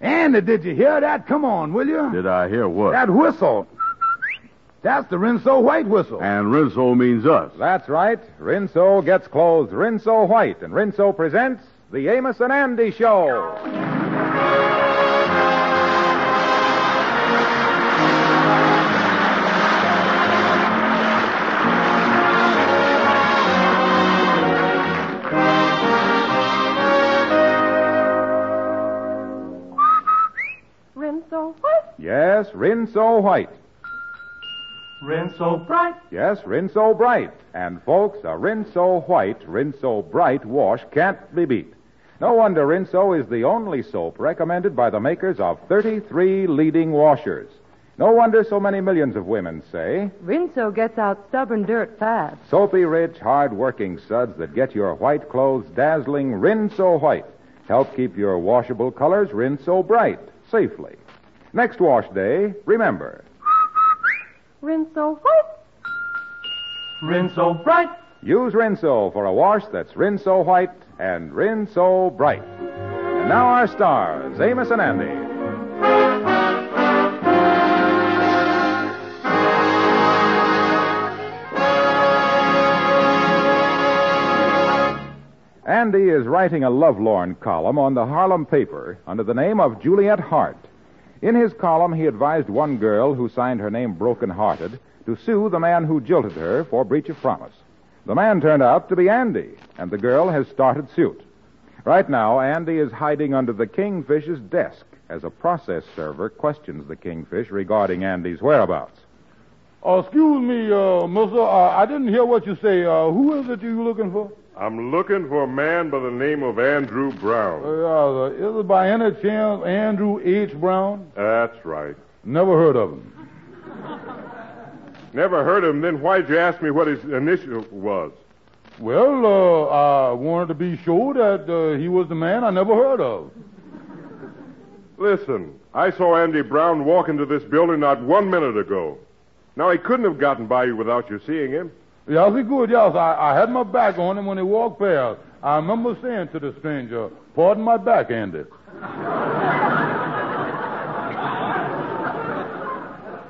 Andy, did you hear that? Come on, will you? Did I hear what? That whistle. That's the Rinso White whistle. And Rinso means us. That's right. Rinso gets clothes Rinso White, and Rinso presents the Amos and Andy Show. Rinso White. Rinso Bright. Yes, Rinso Bright. And folks, a Rinso White, Rinso Bright wash can't be beat. No wonder Rinso is the only soap recommended by the makers of 33 leading washers. No wonder so many millions of women say Rinso gets out stubborn dirt fast. soapy rich, hard working suds that get your white clothes dazzling Rinso White. Help keep your washable colors Rinso Bright safely. Next wash day, remember, Rinso White. Rinso Bright. use Rinso for a wash that's Rinso White and Rinso Bright. And now our stars, Amos and Andy. Andy is writing a lovelorn column on the Harlem paper under the name of Juliet Hart. In his column, he advised one girl who signed her name Brokenhearted to sue the man who jilted her for breach of promise. The man turned out to be Andy, and the girl has started suit. Right now, Andy is hiding under the Kingfish's desk as a process server questions the Kingfish regarding Andy's whereabouts. Uh, excuse me, uh, mister. Uh, I didn't hear what you say. Uh, who is it you're looking for? I'm looking for a man by the name of Andrew Brown. Uh, is it by any chance Andrew H. Brown? That's right. Never heard of him. Never heard of him, then why'd you ask me what his initial was? Well, uh, I wanted to be sure that uh, he was the man I never heard of. Listen, I saw Andy Brown walk into this building not one minute ago. Now, he couldn't have gotten by you without you seeing him. Yes, he good, yes. I, I had my back on him when he walked past. I remember saying to the stranger, pardon my back, Andy.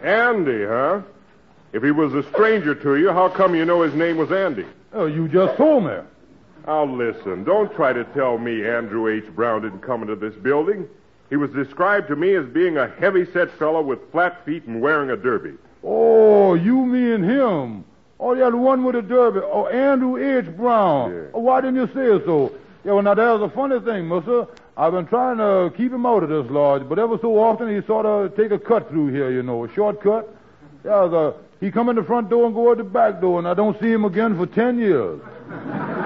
Andy, huh? If he was a stranger to you, how come you know his name was Andy? Oh, you just told me. Now, listen, don't try to tell me Andrew H. Brown didn't come into this building. He was described to me as being a heavy-set fellow with flat feet and wearing a derby. Oh, you mean him. Oh, yeah, the one with the derby. Oh, Andrew H. Brown. Yeah. Oh, why didn't you say so? Yeah, well, now, there's a funny thing, mister. I've been trying to keep him out of this lodge, but ever so often he sort of take a cut through here, you know, a shortcut. Yeah, the, he come in the front door and go out the back door, and I don't see him again for ten years.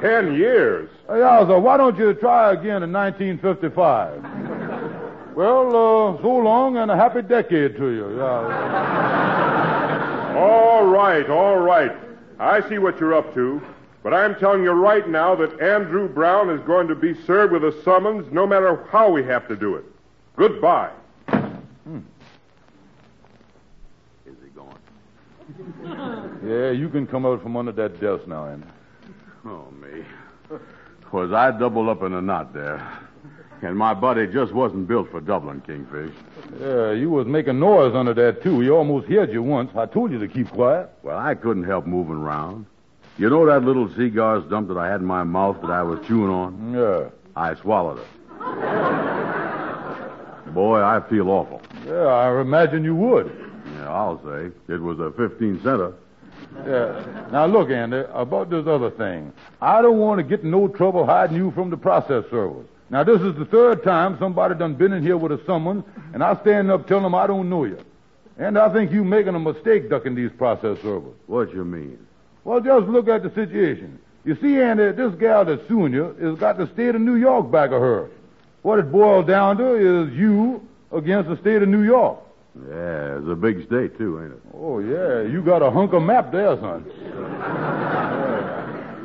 Ten years. Uh, Yeah, so why don't you try again in 1955? well, uh, so long and a happy decade to you. Yeah. All right, all right. I see what you're up to. But I'm telling you right now that Andrew Brown is going to be served with a summons no matter how we have to do it. Goodbye. Hmm. Is he gone? Yeah, you can come out from under that desk now, Andy. Oh, me. Was I doubled up in a knot there. And my body just wasn't built for Dublin, Kingfish. Yeah, you was making noise under that, too. He almost heard you once. I told you to keep quiet. Well, I couldn't help moving around. You know that little cigar stump that I had in my mouth that I was chewing on? Yeah. I swallowed it. Boy, I feel awful. Yeah, I imagine you would. Yeah, I'll say. It was a 15 center. Yeah. Now look, Andy, about this other thing. I don't want to get in no trouble hiding you from the process servers. Now this is the third time somebody done been in here with a summons, and I stand up telling them I don't know you. And I think you making a mistake ducking these process servers. What you mean? Well, just look at the situation. You see, Andy, this gal that's suing you has got the state of New York back of her. What it boils down to is you against the state of New York. Yeah, it's a big state, too, ain't it? Oh, yeah, you got a hunk of map there, son.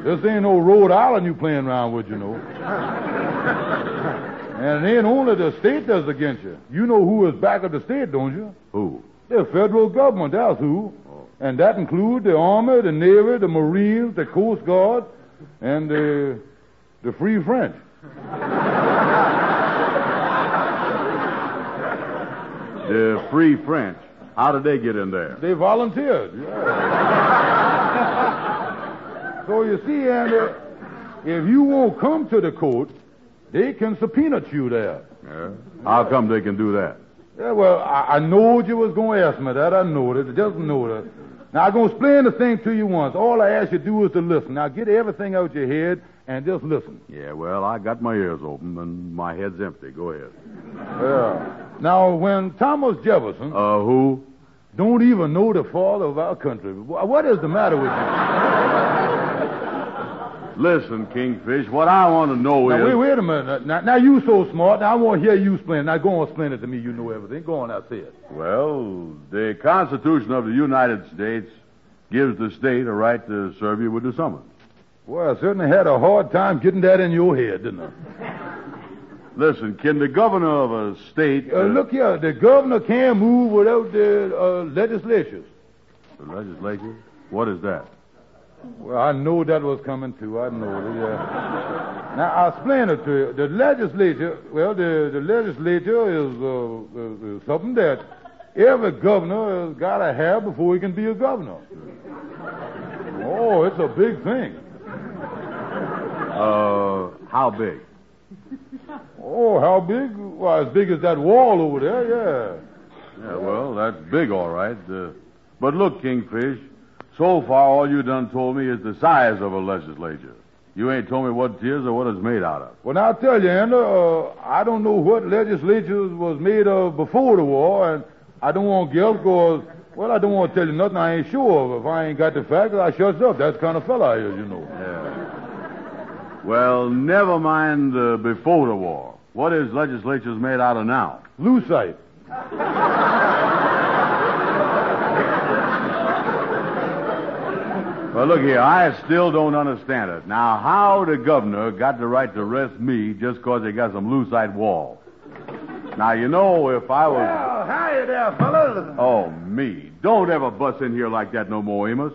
This ain't no Rhode Island you playing around with, you know. and it ain't only the state that's against you. You know who is back of the state, don't you? Who? The federal government, that's who. Oh. And that includes the Army, the Navy, the Marines, the Coast Guard, and the, the Free French. The Free French. How did they get in there? They volunteered, yeah. so you see, Andy, if you won't come to the court, they can subpoena you there. Yeah. How come they can do that? Yeah, well, I, I knowed you was going to ask me that. I knowed it. Just know that. Now, I'm going to explain the thing to you once. All I ask you to do is to listen. Now, get everything out your head and just listen. Yeah, well, I got my ears open and my head's empty. Go ahead. Yeah. Now, when Thomas Jefferson... Uh, who? Don't even know the father of our country. What is the matter with you? Listen, Kingfish, what I want to know now, is... Wait, wait a minute. Now, now you so smart. Now, I want to hear you explain it. Now, go on, explain it to me. You know everything. Go on, now, say it. Well, the Constitution of the United States gives the state a right to serve you with the summons. Well, I certainly had a hard time getting that in your head, didn't I? Listen, can the governor of a state... Uh, look here, the governor can't move without the uh, legislatures. The legislature? What is that? Well, I know that was coming too. I know it, yeah. now, I'll explain it to you. The legislature, well, the, the legislature is, uh, is, is something that every governor has got to have before he can be a governor. Oh, it's a big thing. Uh, how big? Oh, how big? Well, as big as that wall over there, yeah. Yeah, well, that's big, all right. Uh, but look, Kingfish, so far all you done told me is the size of a legislature. You ain't told me what it is or what it's made out of. Well, now, I'll tell you, Andy, uh, I don't know what legislatures was made of before the war, and I don't want to guess because, well, I don't want to tell you nothing I ain't sure of. If I ain't got the facts, I shuts up. That's the kind of fella I is, you know. Well, never mind uh, before the war. What is legislatures made out of now? Lucite. Well, look here, I still don't understand it. Now, how the governor got the right to arrest me just because he got some lucite wall? Now, you know, if I was... Well, hiya there, fellas. Oh, me. Don't ever bust in here like that no more, Amos.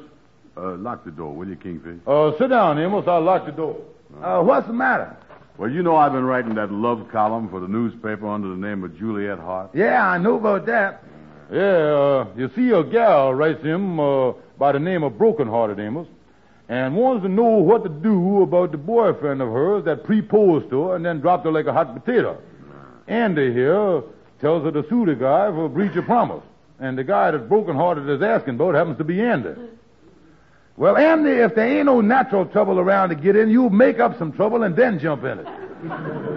Uh, lock the door, will you, Kingfish? Uh, sit down, Amos. I'll lock the door. Uh, what's the matter? Well, you know I've been writing that love column for the newspaper under the name of Juliet Hart. Yeah, I know about that. Yeah, uh, you see, a gal writes him uh, by the name of Broken Hearted Amos and wants to know what to do about the boyfriend of hers that proposed to her and then dropped her like a hot potato. Andy here tells her to sue the guy for breach of promise. And the guy that's broken hearted is asking about happens to be Andy. Well, Andy, if there ain't no natural trouble around to get in, you make up some trouble and then jump in it.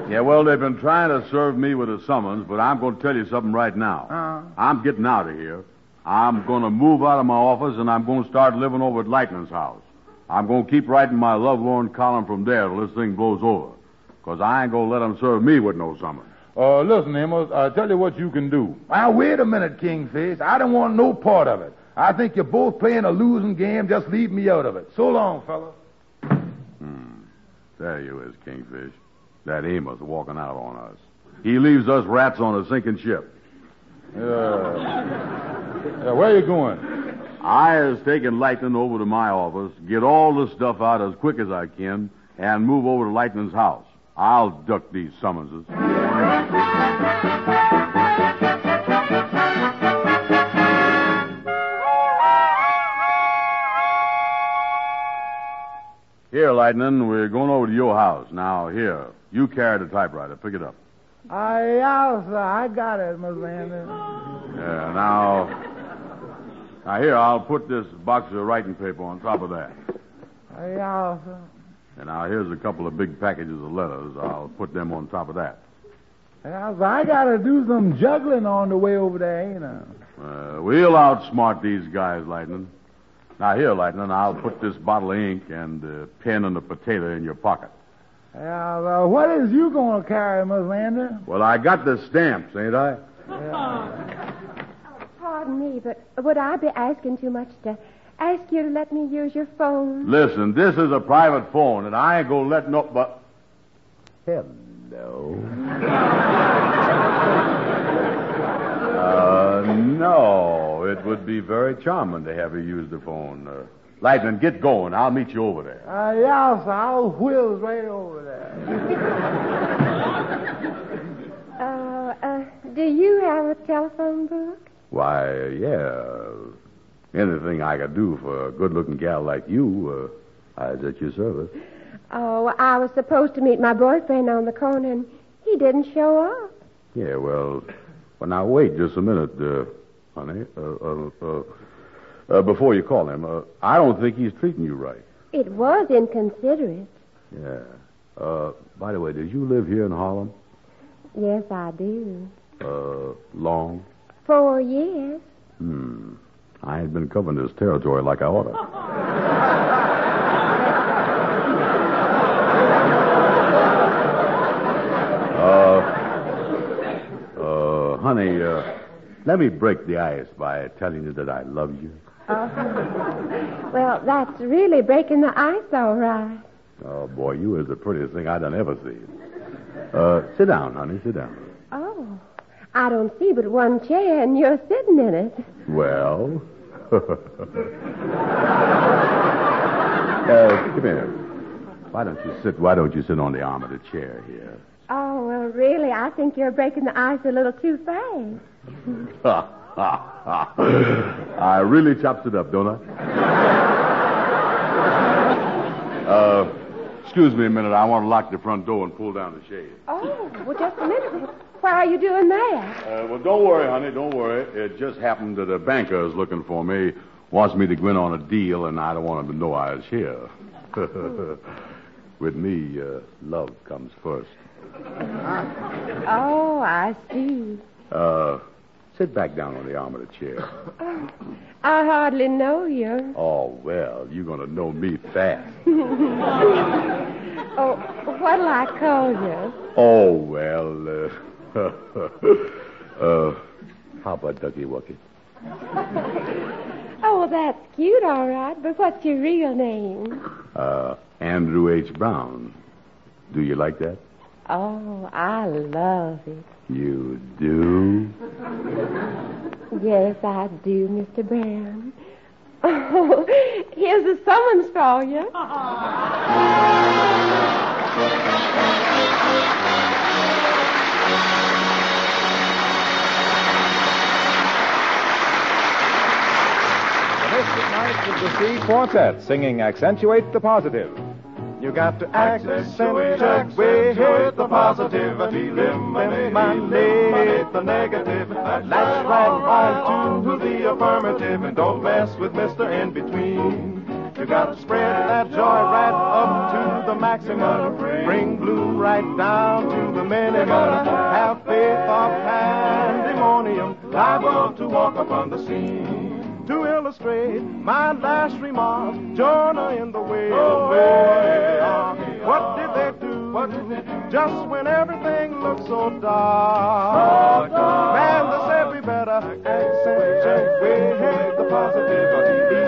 Yeah, well, they've been trying to serve me with a summons, but I'm going to tell you something right now. Uh-huh. I'm getting out of here. I'm going to move out of my office and I'm going to start living over at Lightning's house. I'm going to keep writing my lovelorn column from there till this thing blows over. Because I ain't going to let them serve me with no summons. Uh, listen, Amos, I'll tell you what you can do. Now, wait a minute, Kingfish. I don't want no part of it. I think you're both playing a losing game. Just leave me out of it. So long, fella. Hmm. There you is, Kingfish. That Amos walking out on us. He leaves us rats on a sinking ship. Yeah. yeah, where are you going? I is taking Lightning over to my office, get all the stuff out as quick as I can, and move over to Lightning's house. I'll duck these summonses. Lightning, we're going over to your house. Now, here, you carry the typewriter. Pick it up. I, yeah, sir. I got it, Miss Landon. Yeah, now. Now, here, I'll put this box of writing paper on top of that. Yeah, sir. And now, here's a couple of big packages of letters. I'll put them on top of that. Yeah, sir. I got to do some juggling on the way over there, ain't I? Uh, we'll outsmart these guys, Lightning. Now, here, Lightning, I'll put this bottle of ink and the pen and the potato in your pocket. Yeah, well, what is you going to carry, Miss Landon? Well, I got the stamps, ain't I? Pardon me, but would I be asking too much to ask you to let me use your phone? Listen, this is a private phone, and I ain't gonna let no. But hello. uh, no, it would be very charming to have you use the phone. Uh, Lightning, get going. I'll meet you over there. Uh, yeah, sir. I'll wheels right over there. Uh, uh, do you have a telephone book? Why, yeah. Anything I could do for a good-looking gal like you, uh, I was at your service. Oh, I was supposed to meet my boyfriend on the corner, and he didn't show up. Yeah, well, well, now wait just a minute, uh, honey. Uh, uh, uh, uh, before you call him, uh, I don't think he's treating you right. It was inconsiderate. Yeah. Uh, by the way, did you live here in Harlem? Yes, I do. Uh, long? Four years. Hmm. I ain't been covering this territory like I ought to. uh, uh, honey, let me break the ice by telling you that I love you. Oh. Well, that's really breaking the ice, all right. Oh, boy, you is the prettiest thing I done ever seen. Uh, sit down, honey, sit down. Oh, I don't see but one chair, and you're sitting in it. Well. uh, come here. Why don't you sit? Why don't you sit on the arm of the chair here? Oh, well, really, I think you're breaking the ice a little too fast. I really chops it up, don't I? uh, excuse me a minute. I want to lock the front door and pull down the shade. Oh, well, just a minute. Why are you doing that? Uh, well, don't worry, honey. Don't worry. It just happened that a banker is looking for me, wants me to go in on a deal, and I don't want him to know I was here. With me, uh, love comes first. Oh, I see. Uh, sit back down on the arm of the chair. I hardly know you. Oh, well, you're going to know me fast. Oh, what'll I call you? Oh, well, uh, uh, how about Ducky Wucky? Oh, well, that's cute, all right. But what's your real name? Uh, Andrew H. Brown. Do you like that? Oh, I love it. You do? Yes, I do, Mr. Brown. Oh, here's a summons for you. The Mystic Knights of the Sea Quartet singing Accentuate the Positive. You got to accentuate the positivity, eliminate the negative. That's right on to the affirmative, and don't mess with Mr. In Between. You got to spread that joy right up to the maximum. Bring blue right down to the minimum. Have faith of pandemonium, liable to walk upon the scene. To illustrate my last remark, Jonah in the whale. What did they do? Just when everything looked so dark. Man, they said we better accentuate the positivity,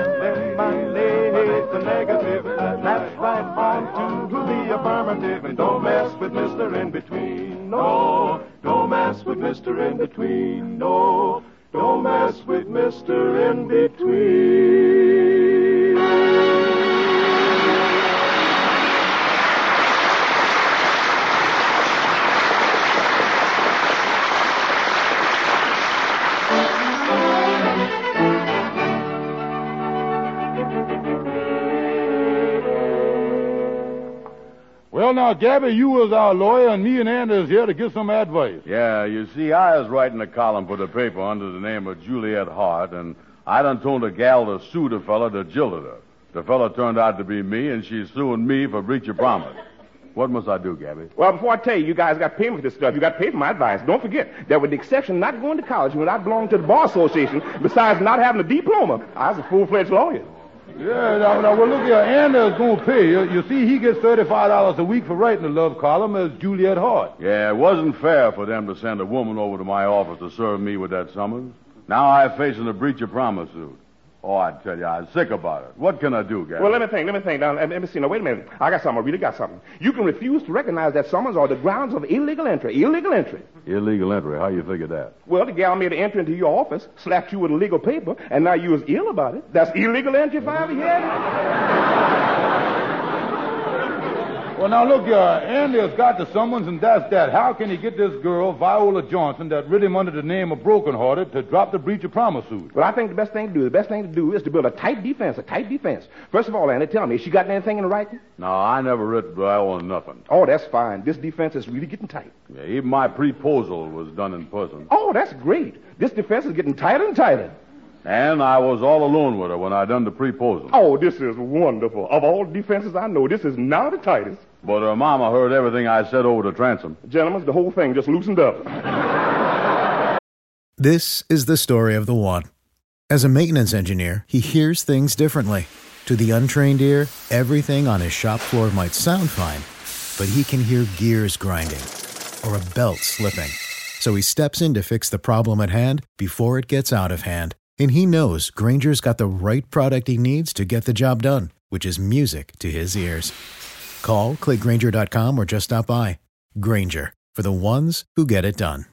eliminate the negative. That's right, on to the affirmative, and don't mess with Mr. In Between. No, don't mess with Mr. In Between. No. Don't mess with Mr. In Between. Well, now, Gabby, you was our lawyer, and me and Andy is here to get some advice. Yeah, you see, I was writing a column for the paper under the name of Juliet Hart, and I done told a gal to sue the fella that jilted her. The fella turned out to be me, and she's suing me for breach of promise. What must I do, Gabby? Well, before I tell you, you guys got to pay me for this stuff. You got to pay for my advice. Don't forget that with the exception of not going to college when I belonged to the Bar Association, besides not having a diploma, I was a full-fledged lawyer. Yeah, now, now well, look here. Anna is going to pay. You, you see, he gets $35 a week for writing the love column as Juliet Hart. Yeah, it wasn't fair for them to send a woman over to my office to serve me with that summons. Now I'm facing a breach of promise suit. Oh, I tell you, I'm sick about it. What can I do, Gabby? Well, let me think. Let me think. Now, let me see. Now, wait a minute. I got something. I really got something. You can refuse to recognize that summons or the grounds of illegal entry. Illegal entry. Illegal entry. How you figure that? Well, the gal made an entry into your office, slapped you with a legal paper, and now you was ill about it. That's illegal entry, ever heard Well, now look here. Andy has got the summons, and that's that. How can he get this girl, Viola Johnson, that writ him under the name of Brokenhearted, to drop the breach of promise suit? Well, I think the best thing to do, the best thing to do is to build a tight defense, a tight defense. First of all, Andy, tell me, has she got anything in writing? No, I never writ Viola nothing. Oh, that's fine. This defense is really getting tight. Yeah, even my proposal was done in person. Oh, that's great. This defense is getting tighter and tighter. And I was all alone with her when I done the proposal. Oh, this is wonderful. Of all defenses I know, this is now the tightest. But uh, her mama heard everything I said over the transom. Gentlemen, the whole thing just loosened up. This is the story of the one. As a maintenance engineer, he hears things differently. To the untrained ear, everything on his shop floor might sound fine, but he can hear gears grinding or a belt slipping. So he steps in to fix the problem at hand before it gets out of hand. And he knows Grainger's got the right product he needs to get the job done, which is music to his ears. Call, clickgrainger.com, or just stop by. Grainger, for the ones who get it done.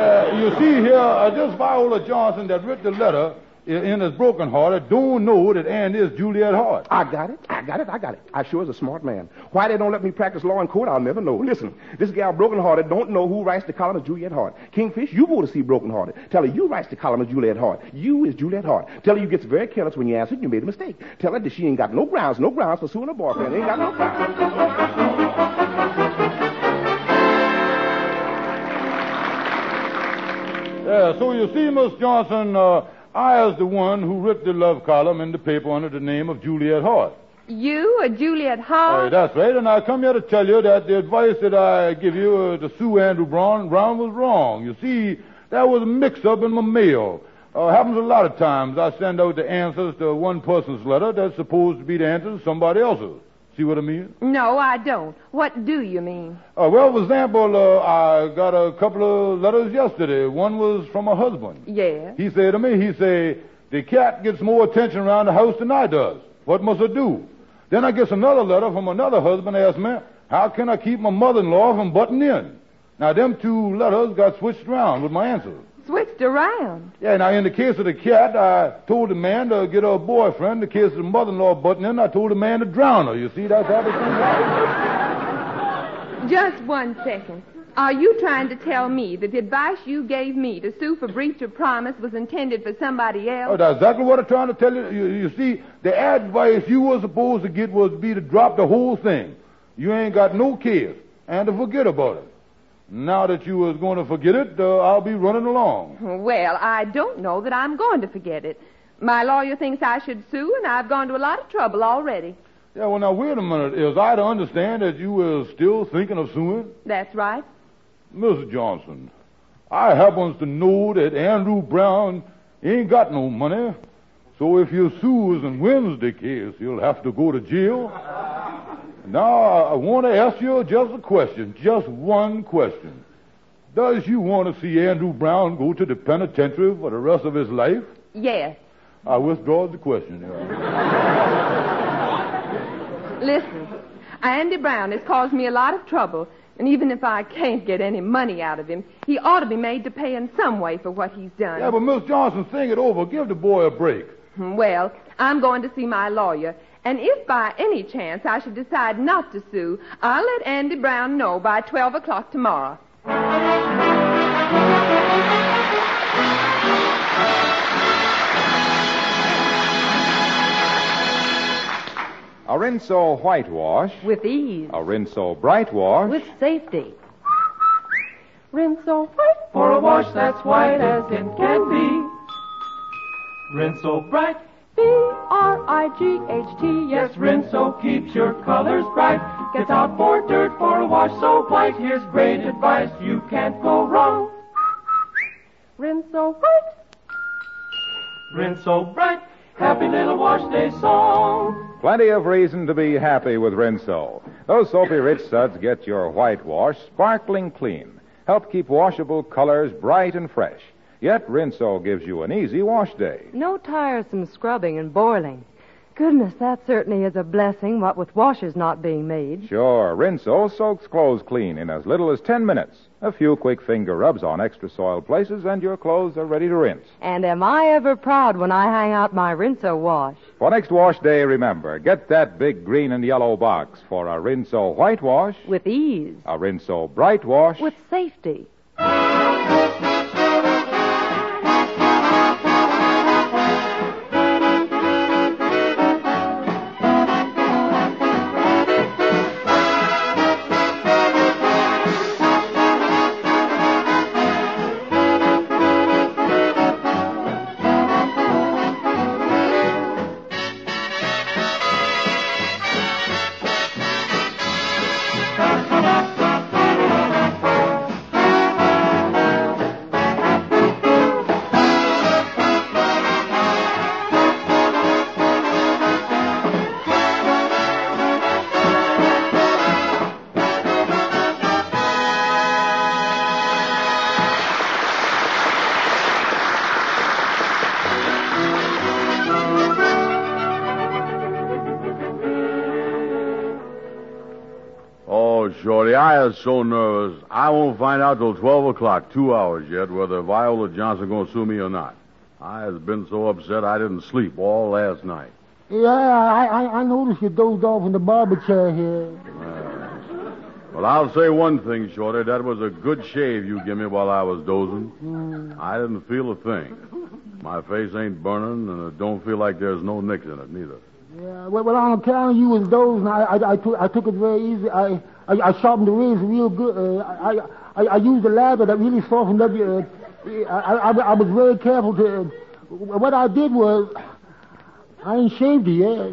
Uh, you see here, uh, this Viola Johnson that wrote the letter in his broken hearted don't know that Andy is Juliet Hart. I got it. I got it. I got it. I sure is a smart man. Why they don't let me practice law in court, I'll never know. Listen, this gal Broken Hearted don't know who writes the column as Juliet Hart. Kingfish, you go to see Broken Hearted. Tell her you writes the column as Juliet Hart. You is Juliet Hart. Tell her you gets very careless when you answer you made a mistake. Tell her that she ain't got no grounds, no grounds for suing her boyfriend. Ain't got no grounds. Yeah, so you see, Miss Johnson, uh, I is the one who wrote the love column in the paper under the name of Juliet Hart. You, a Juliet Hart? that's right, and I come here to tell you that the advice that I give you uh, to sue Andrew Brown, Brown was wrong. You see, that was a mix-up in my mail. Uh, happens a lot of times. I send out the answers to one person's letter that's supposed to be the answer to somebody else's. See what I mean? No, I don't. What do you mean? Uh, well, for example, uh, I got a couple of letters yesterday. One was from a husband. Yes. He said to me, he said, the cat gets more attention around the house than I does. What must I do? Then I gets another letter from another husband asked me, how can I keep my mother-in-law from butting in? Now, them two letters got switched around with my answers. Switched around. Yeah, now in the case of the cat, I told the man to get her a boyfriend. In the case of the mother-in-law butting in, I told the man to drown her. You see, that's how the thing Just one second. Are you trying to tell me that the advice you gave me to sue for breach of promise was intended for somebody Oh, else? that's exactly what I'm trying to tell you. You, you see, the advice you were supposed to get was be to drop the whole thing. You ain't got no case, and to forget about it. Now that you was going to forget it, uh, I'll be running along. Well, I don't know that I'm going to forget it. My lawyer thinks I should sue, and I've gone to a lot of trouble already. Yeah, well, now, wait a minute. Is I to understand that you were still thinking of suing? That's right. Mrs. Johnson, I happens to know that Andrew Brown ain't got no money. So if you sues and wins the case, you'll have to go to jail. Now, I want to ask you just a question, just one question. Does you want to see Andrew Brown go to the penitentiary for the rest of his life? Yes. I withdraw the question. Listen, Andy Brown has caused me a lot of trouble, and even if I can't get any money out of him, he ought to be made to pay in some way for what he's done. Yeah, but Miss Johnson, think it over. Give the boy a break. Well, I'm going to see my lawyer, and if by any chance I should decide not to sue, I'll let Andy Brown know by 12 o'clock tomorrow. A Rinso whitewash. With ease. A Rinso bright wash. With safety. Rinso white for a wash that's white as it can be. Rinso bright. B-R-I-G-H-T. Yes, Rinso keeps your colors bright. Gets out more dirt for a wash so white. Here's great advice. You can't go wrong. Rinso white. Rinso bright. Happy little wash day song. Plenty of reason to be happy with Rinso. Those soapy rich suds get your whitewash sparkling clean. Help keep washable colors bright and fresh. Yet Rinso gives you an easy wash day. No tiresome scrubbing and boiling. Goodness, that certainly is a blessing, what with washers not being made. Sure, Rinso soaks clothes clean in as little as 10 minutes. A few quick finger rubs on extra soiled places, and your clothes are ready to rinse. And am I ever proud when I hang out my Rinso wash? For next wash day, remember, get that big green and yellow box for a Rinso whitewash. With ease. A Rinso bright wash. With safety. Shorty, I was so nervous. I won't find out till 12 o'clock, two hours yet, whether Viola Johnson going to sue me or not. I has been so upset I didn't sleep all last night. Yeah, I, I, I noticed you dozed off in the barber chair here. Well, I'll say one thing, Shorty. That was a good shave you give me while I was dozing. Mm. I didn't feel a thing. My face ain't burning, and it don't feel like there's no nicks in it, neither. Yeah, well, well account of you was dozing, I, I, I, took, I took it very easy. I, I, I sharpened the razor real good. Uh, I, I, I used a lather that really softened up your. Uh, I, I, I was very careful to. Uh, what I did was, I ain't shaved it yet.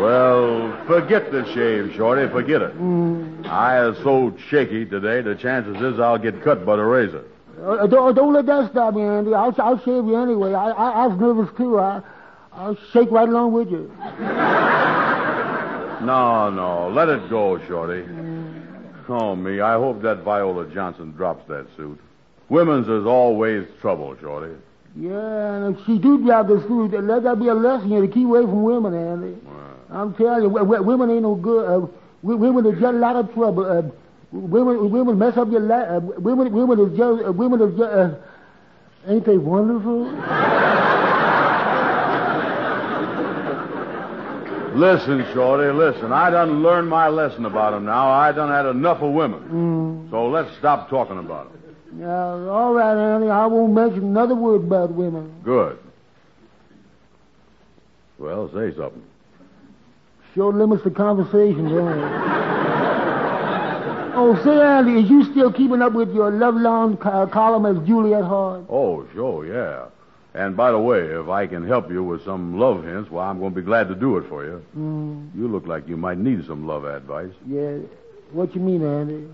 Well, forget the shave, Shorty. Forget it. I is so shaky today, the chances is I'll get cut by the razor. Uh, don't, don't let that stop me, Andy. I'll, I'll shave you anyway. I, I, I was nervous too. I, I'll shake right along with you. No, no. Let it go, Shorty. Oh, me. I hope that Viola Johnson drops that suit. Women's is always trouble, Shorty. Yeah, and if she do drop the suit, let that be a lesson here to keep away from women, Andy. I'm telling you, w- w- women ain't no good. Uh, w- women is just a lot of trouble. Uh, women, women mess up your life. Uh, women, women is just, uh, women is just, uh, ain't they wonderful? Listen, Shorty, listen. I done learned my lesson about 'em now. I done had enough of women. So let's stop talking about 'em. Yeah, all right, Annie. I won't mention another word about women. Good. Well, say something. Sure limits the conversation, don't it? Oh, say, Andy, is you still keeping up with your love-long co- column as Juliet Hart? Oh, sure, yeah. And by the way, if I can help you with some love hints, well, I'm going to be glad to do it for you. Mm, You look like you might need some love advice. yeah. What you mean, Andy?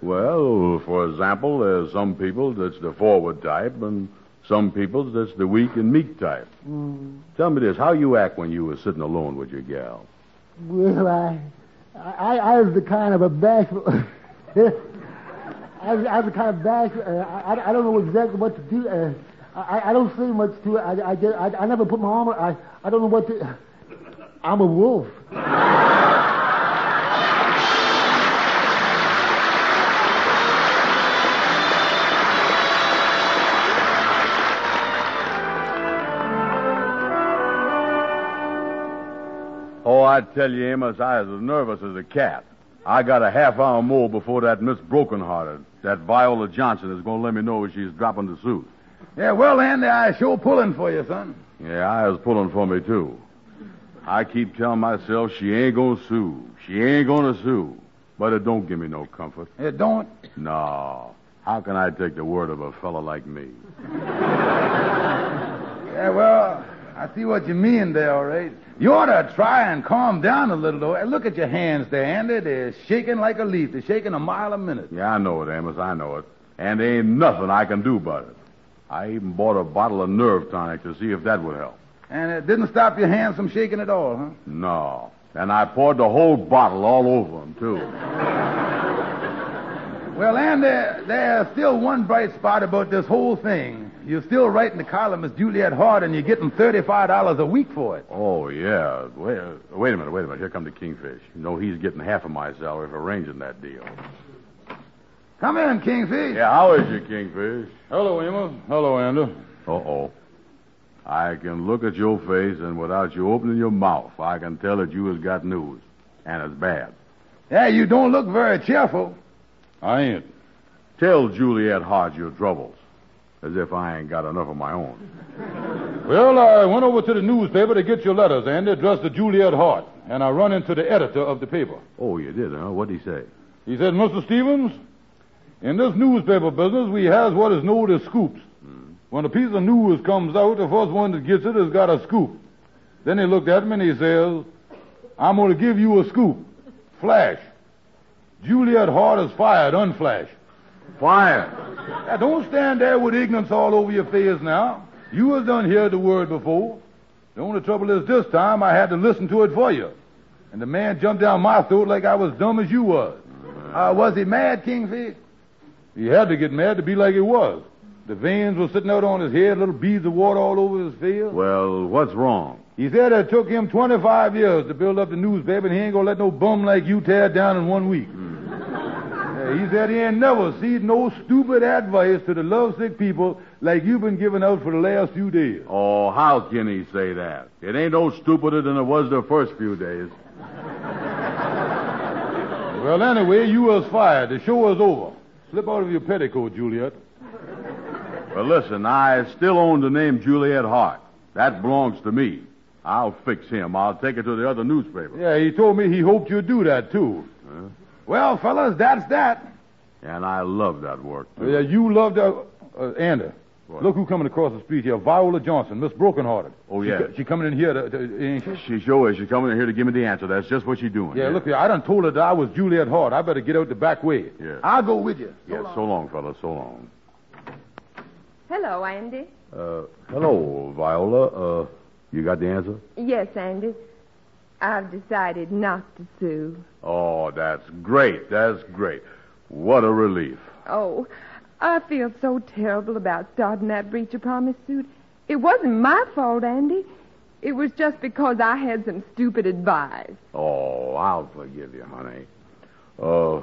Well, for example, there's some people that's the forward type, and some people that's the weak and meek type. Mm. Tell me this: how you act when you were sitting alone with your gal? Well, I, I, I was the kind of a bashful. I was, I was the kind of bashful. Uh, I, I don't know exactly what to do. Uh, I, I don't say much to it. I, I, I, I never put my arm. I, I don't know what to. I'm a wolf. I tell you, Amos, I was as nervous as a cat. I got a half hour more before that Miss Brokenhearted, that Viola Johnson, is going to let me know if she's dropping the suit. Yeah, well, Andy, I sure pulling for you, son. Yeah, I was pulling for me, too. I keep telling myself she ain't going to sue. She ain't going to sue. But it don't give me no comfort. It don't? No. How can I take the word of a fellow like me? Yeah, well, I see what you mean there, all right. You ought to try and calm down a little, though. Look at your hands there, Andy. They're shaking like a leaf. They're shaking a mile a minute. Yeah, I know it, Amos. I know it. And there ain't nothing I can do about it. I even bought a bottle of nerve tonic to see if that would help. And it didn't stop your hands from shaking at all, huh? No. And I poured the whole bottle all over them, too. Well, Andy, there's still one bright spot about this whole thing. You're still writing the column as Juliet Hart, and you're getting $35 a week for it. Oh, yeah. Wait, uh, wait a minute, wait a minute. Here come the Kingfish. You know, he's getting half of my salary for arranging that deal. Come in, Kingfish. Yeah, how is you, Kingfish? Hello, Amos. Hello, Andy. Uh-oh. I can look at your face, and without you opening your mouth, I can tell that you has got news. And it's bad. Yeah, you don't look very cheerful. I ain't. Tell Juliet Hart your troubles. As if I ain't got enough of my own. Well, I went over to the newspaper to get your letters, Andy, addressed to Juliet Hart, and I run into the editor of the paper. Oh, you did, huh? What'd he say? He said, Mr. Stevens, in this newspaper business, we has what is known as scoops. Hmm. When a piece of news comes out, the first one that gets it has got a scoop. Then he looked at me and he says, I'm going to give you a scoop. Flash. Juliet Hart is fired, unflash. Fired? Now, don't stand there with ignorance all over your face now. You was done heard the word before. The only trouble is this time I had to listen to it for you. And the man jumped down my throat like I was dumb as you was. Uh, was he mad, Kingfish? He had to get mad to be like he was. The veins were sitting out on his head, little beads of water all over his face. Well, what's wrong? He said it took him 25 years to build up the newspaper, and he ain't gonna let no bum like you tear it down in one week. Yeah, he said he ain't never seen no stupid advice to the lovesick people like you've been giving out for the last few days. Oh, how can he say that? It ain't no stupider than it was the first few days. Well, anyway, you was fired. The show was over. Slip out of your petticoat, Juliet. Well, listen, I still own the name Juliet Hart. That belongs to me. I'll fix him. I'll take it to the other newspaper. Yeah, he told me he hoped you'd do that, too. Huh? Well, fellas, that's that. And I love that work, too. Yeah, you loved uh, uh, Andy. Look who coming across the street here. Viola Johnson, Miss Brokenhearted. Oh, She yeah. co- She, coming in here to, to ain't she? She sure is. She's coming in here to give me the answer. That's just what she's doing. Yeah, look here. I done told her that I was Juliet Hart. I better get out the back way. Yeah. I'll go with you. Yeah, so long, fella. So long. Hello, Andy. Uh, hello, Viola. Uh, you got the answer? Yes, Andy. I've decided not to sue. Oh, that's great. That's great. What a relief. Oh, I feel so terrible about starting that breach of promise suit. It wasn't my fault, Andy. It was just because I had some stupid advice. Oh, I'll forgive you, honey. Uh,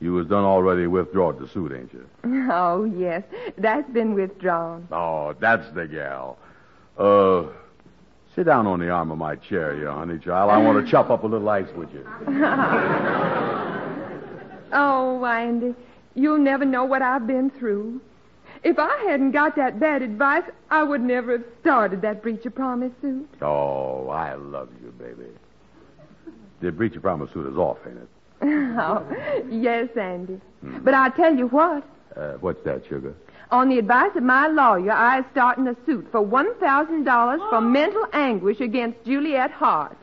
you was done already withdrawed the suit, ain't you? Oh, yes. That's been withdrawn. Oh, that's the gal. Uh, sit down on the arm of my chair you honey child. I want to chop up a little ice with you. Oh, Andy, you'll never know what I've been through. If I hadn't got that bad advice, I would never have started that breach of promise suit. Oh, I love you, baby. The breach of promise suit is off, ain't it? oh, yes, Andy. But I'll tell you what. Uh, what's that, sugar? On the advice of my lawyer, I am starting a suit for $1,000 for mental anguish against Juliet Hart.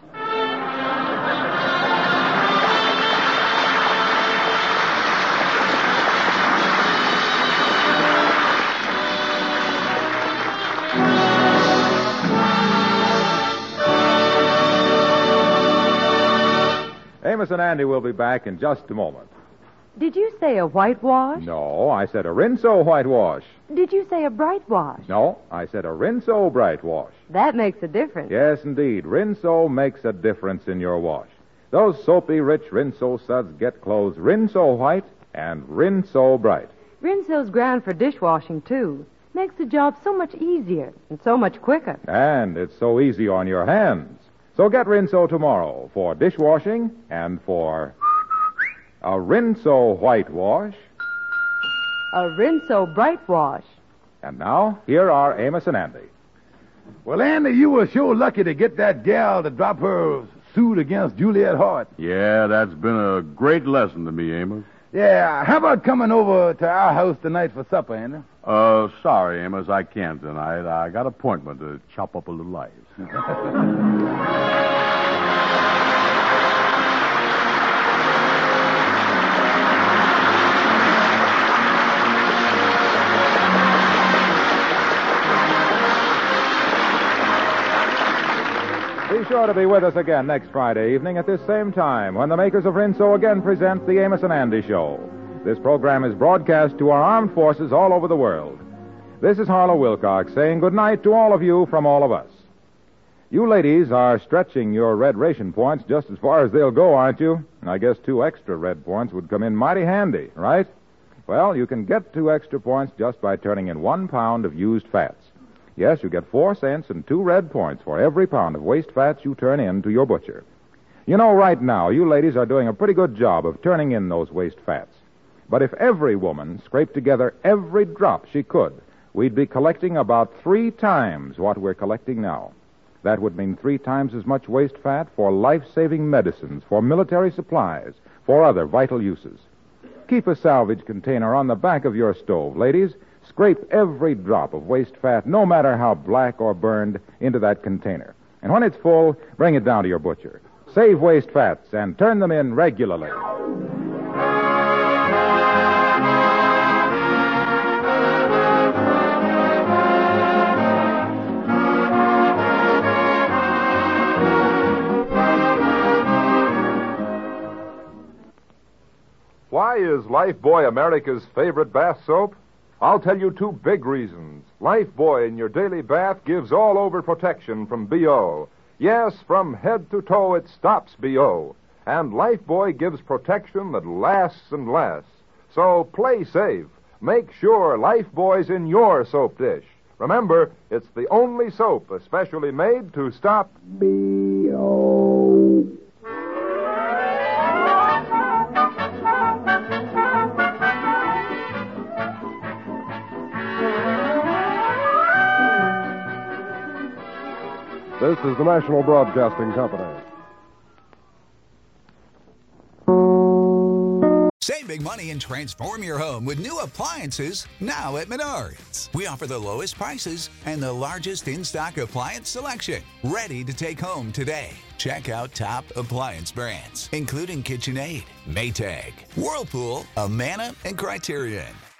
Amos and Andy will be back in just a moment. Did you say a whitewash? No, I said a Rinso whitewash. Did you say a bright wash? No, I said a Rinso bright wash. That makes a difference. Yes, indeed. Rinso makes a difference in your wash. Those soapy, rich Rinso suds get clothes Rinso white and Rinso bright. Rinso's ground for dishwashing, too. Makes the job so much easier and so much quicker. And it's so easy on your hands. So get Rinso tomorrow for dishwashing and for a Rinso whitewash. A Rinso bright wash. And now, here are Amos and Andy. Well, Andy, you were sure lucky to get that gal to drop her suit against Juliet Hart. Yeah, that's been a great lesson to me, Amos. Yeah, how about coming over to our house tonight for supper, Andy? Uh, sorry, Amos, I can't tonight. I got appointment to chop up a little ice. sure to be with us again next Friday evening at this same time when the makers of Rinso again present the Amos and Andy Show. This program is broadcast to our armed forces all over the world. This is Harlow Wilcox saying good night to all of you from all of us. You ladies are stretching your red ration points just as far as they'll go, aren't you? I guess two extra red points would come in mighty handy, right? Well, you can get two extra points just by turning in one pound of used fats. Yes, you get four cents and two red points for every pound of waste fats you turn in to your butcher. You know, right now, you ladies are doing a pretty good job of turning in those waste fats. But if every woman scraped together every drop she could, we'd be collecting about three times what we're collecting now. That would mean three times as much waste fat for life saving medicines, for military supplies, for other vital uses. Keep a salvage container on the back of your stove, ladies. Scrape every drop of waste fat, no matter how black or burned, into that container. And when it's full, bring it down to your butcher. Save waste fats and turn them in regularly. Why is Lifebuoy America's favorite bath soap? I'll tell you two big reasons. Lifebuoy in your daily bath gives all over protection from BO. Yes, from head to toe it stops BO. And Lifebuoy gives protection that lasts and lasts. So play safe. Make sure Lifebuoy's in your soap dish. Remember, it's the only soap especially made to stop BO. This is the National Broadcasting Company. Save big money and transform your home with new appliances now at Menards. We offer the lowest prices and the largest in stock appliance selection. Ready to take home today. Check out top appliance brands, including KitchenAid, Maytag, Whirlpool, Amana, and Criterion.